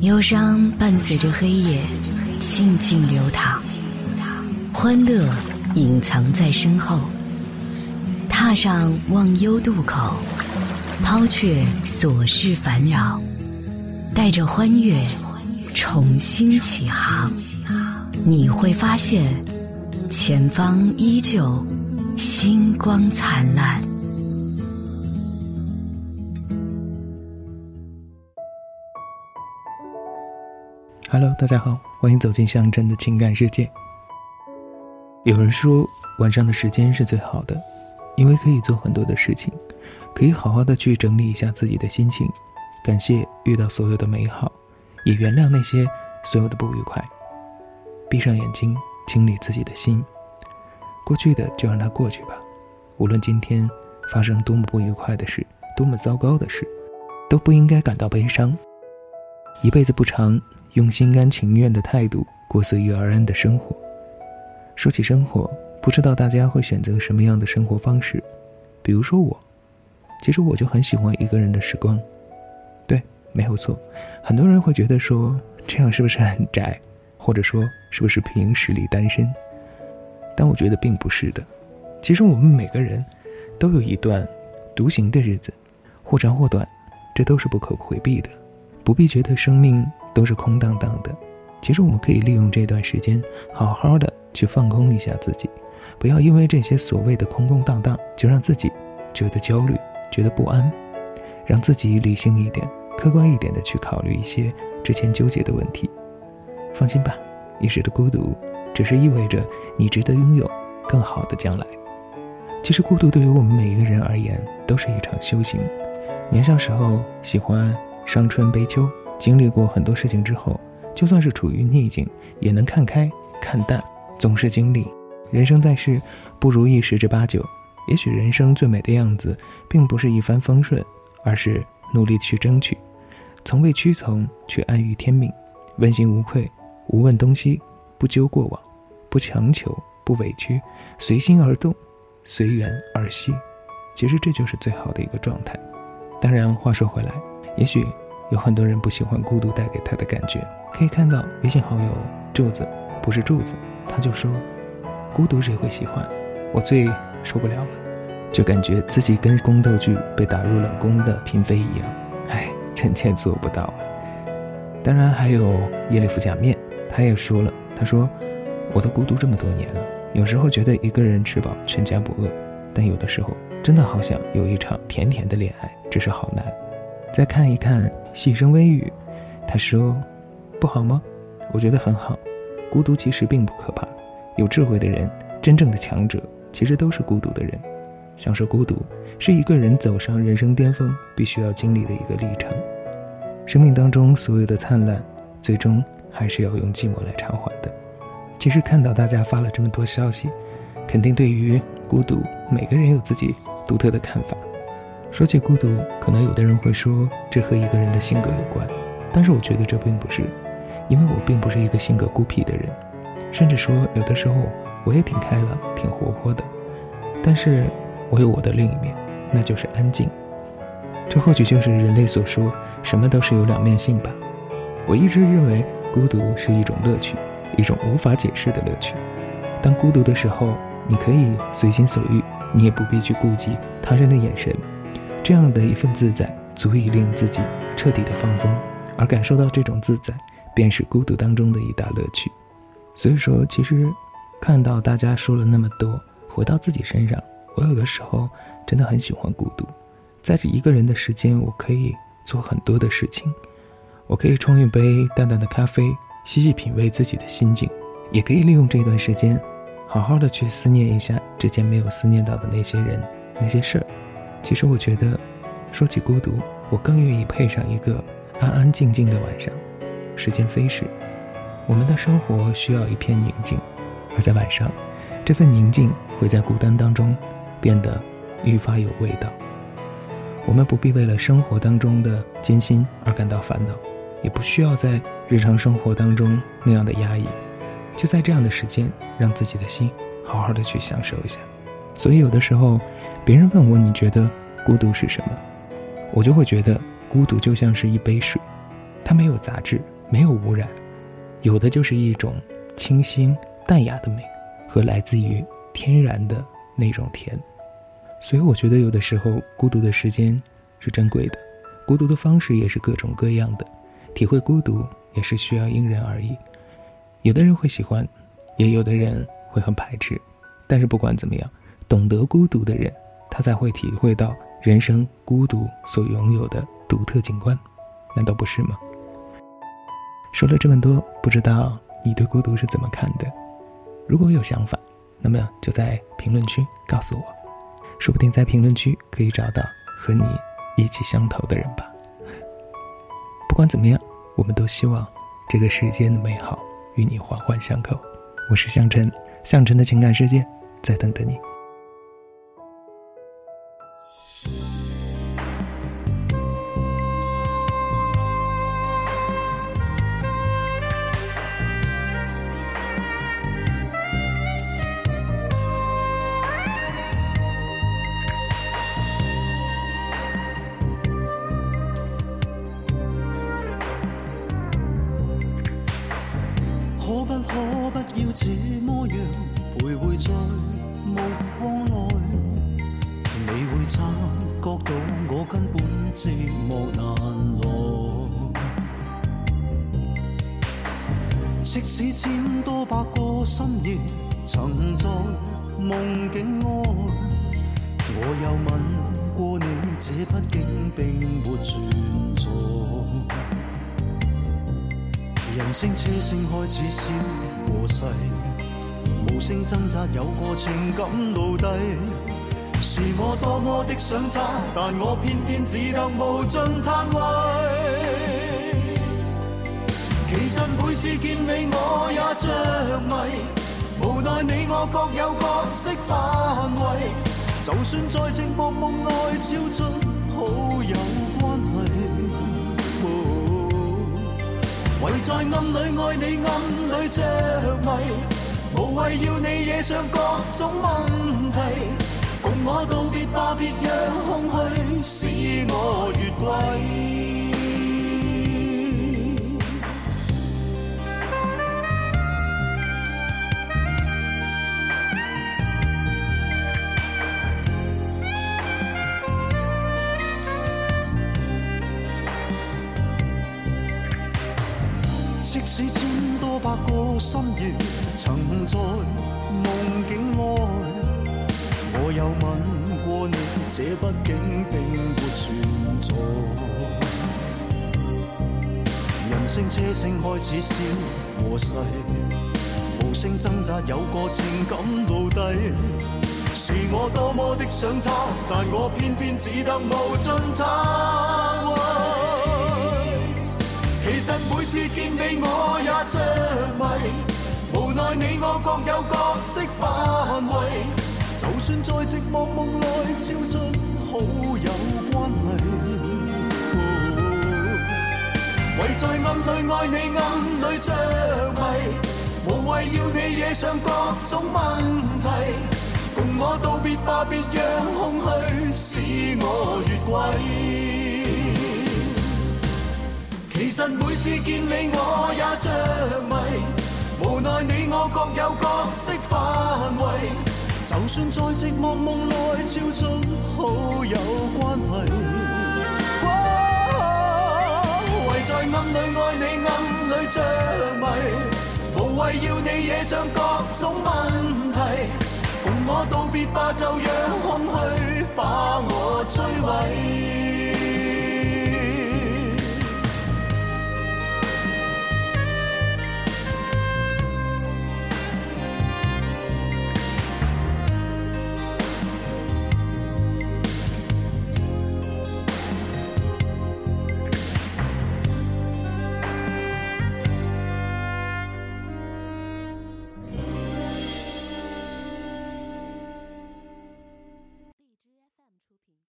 忧伤伴随着黑夜，静静流淌；欢乐隐藏在身后。踏上忘忧渡口，抛却琐事烦扰，带着欢悦重新起航。你会发现，前方依旧星光灿烂。Hello，大家好，欢迎走进向真的情感世界。有人说，晚上的时间是最好的，因为可以做很多的事情，可以好好的去整理一下自己的心情，感谢遇到所有的美好，也原谅那些所有的不愉快。闭上眼睛，清理自己的心，过去的就让它过去吧。无论今天发生多么不愉快的事，多么糟糕的事，都不应该感到悲伤。一辈子不长。用心甘情愿的态度过随遇而安的生活。说起生活，不知道大家会选择什么样的生活方式？比如说我，其实我就很喜欢一个人的时光。对，没有错。很多人会觉得说这样是不是很宅，或者说是不是凭实力单身？但我觉得并不是的。其实我们每个人都有一段独行的日子，或长或短，这都是不可回避的。不必觉得生命。都是空荡荡的。其实我们可以利用这段时间，好好的去放空一下自己，不要因为这些所谓的空空荡荡，就让自己觉得焦虑、觉得不安。让自己理性一点、客观一点的去考虑一些之前纠结的问题。放心吧，一时的孤独，只是意味着你值得拥有更好的将来。其实孤独对于我们每一个人而言，都是一场修行。年少时候喜欢伤春悲秋。经历过很多事情之后，就算是处于逆境，也能看开、看淡。总是经历，人生在世，不如意十之八九。也许人生最美的样子，并不是一帆风顺，而是努力去争取，从未屈从，却安于天命，问心无愧，无问东西，不究过往，不强求，不委屈，随心而动，随缘而息。其实这就是最好的一个状态。当然，话说回来，也许。有很多人不喜欢孤独带给他的感觉，可以看到微信好友柱子，不是柱子，他就说，孤独谁会喜欢？我最受不了了，就感觉自己跟宫斗剧被打入冷宫的嫔妃一样，唉，臣妾做不到。当然还有耶利夫假面，他也说了，他说，我都孤独这么多年了，有时候觉得一个人吃饱全家不饿，但有的时候真的好想有一场甜甜的恋爱，只是好难。再看一看细声微语，他说：“不好吗？我觉得很好。孤独其实并不可怕，有智慧的人，真正的强者，其实都是孤独的人。享受孤独，是一个人走上人生巅峰必须要经历的一个历程。生命当中所有的灿烂，最终还是要用寂寞来偿还的。其实看到大家发了这么多消息，肯定对于孤独，每个人有自己独特的看法。”说起孤独，可能有的人会说这和一个人的性格有关，但是我觉得这并不是，因为我并不是一个性格孤僻的人，甚至说有的时候我也挺开朗、挺活泼的，但是我有我的另一面，那就是安静。这或许就是人类所说什么都是有两面性吧。我一直认为孤独是一种乐趣，一种无法解释的乐趣。当孤独的时候，你可以随心所欲，你也不必去顾及他人的眼神。这样的一份自在，足以令自己彻底的放松，而感受到这种自在，便是孤独当中的一大乐趣。所以说，其实看到大家说了那么多，回到自己身上，我有的时候真的很喜欢孤独。在这一个人的时间，我可以做很多的事情，我可以冲一杯淡淡的咖啡，细细品味自己的心境，也可以利用这段时间，好好的去思念一下之前没有思念到的那些人、那些事儿。其实我觉得，说起孤独，我更愿意配上一个安安静静的晚上。时间飞逝，我们的生活需要一片宁静，而在晚上，这份宁静会在孤单当中变得愈发有味道。我们不必为了生活当中的艰辛而感到烦恼，也不需要在日常生活当中那样的压抑。就在这样的时间，让自己的心好好的去享受一下。所以有的时候，别人问我你觉得孤独是什么，我就会觉得孤独就像是一杯水，它没有杂质，没有污染，有的就是一种清新淡雅的美，和来自于天然的那种甜。所以我觉得，有的时候孤独的时间是珍贵的，孤独的方式也是各种各样的，体会孤独也是需要因人而异。有的人会喜欢，也有的人会很排斥。但是不管怎么样，懂得孤独的人，他才会体会到人生孤独所拥有的独特景观，难道不是吗？说了这么多，不知道你对孤独是怎么看的？如果有想法，那么就在评论区告诉我。说不定在评论区可以找到和你意气相投的人吧。不管怎么样，我们都希望这个世间的美好与你环环相扣。我是向晨，向晨的情感世界在等着你。在目光内，你会察觉到我根本寂寞难耐。即使千多百个深夜，曾在梦境外，我又吻过你，这毕竟并没存在。人声车声开始消和逝，声挣扎有个情感奴隶。是我多么的想他，但我偏偏只得无尽叹谓。其实每次见你我也着迷，无奈你我各有角色范围。就算在寂寞梦内超出好友关系。唯在暗里爱你，暗里着迷，无谓要你惹上各种问题。共我道别吧，别让空虚使我越轨。即使千多百个深夜，竟并没存在。人声车声开始消和逝，无声挣扎有个情感奴隶。是我多么的想他，但我偏偏只得无尽叹其实每次见你我也着迷，无奈你我各有角色范围。就算在寂寞梦内超出好友关系，唯在暗里爱你暗里着迷，无谓要你惹上各种问题。共我道别吧，别让空虚使我越轨。其实每次见你我算在寂寞梦内超出好友关系，唯在暗里爱你暗里着迷，无谓要你惹上各种问题。共我道别吧，就让空虚把我摧毁。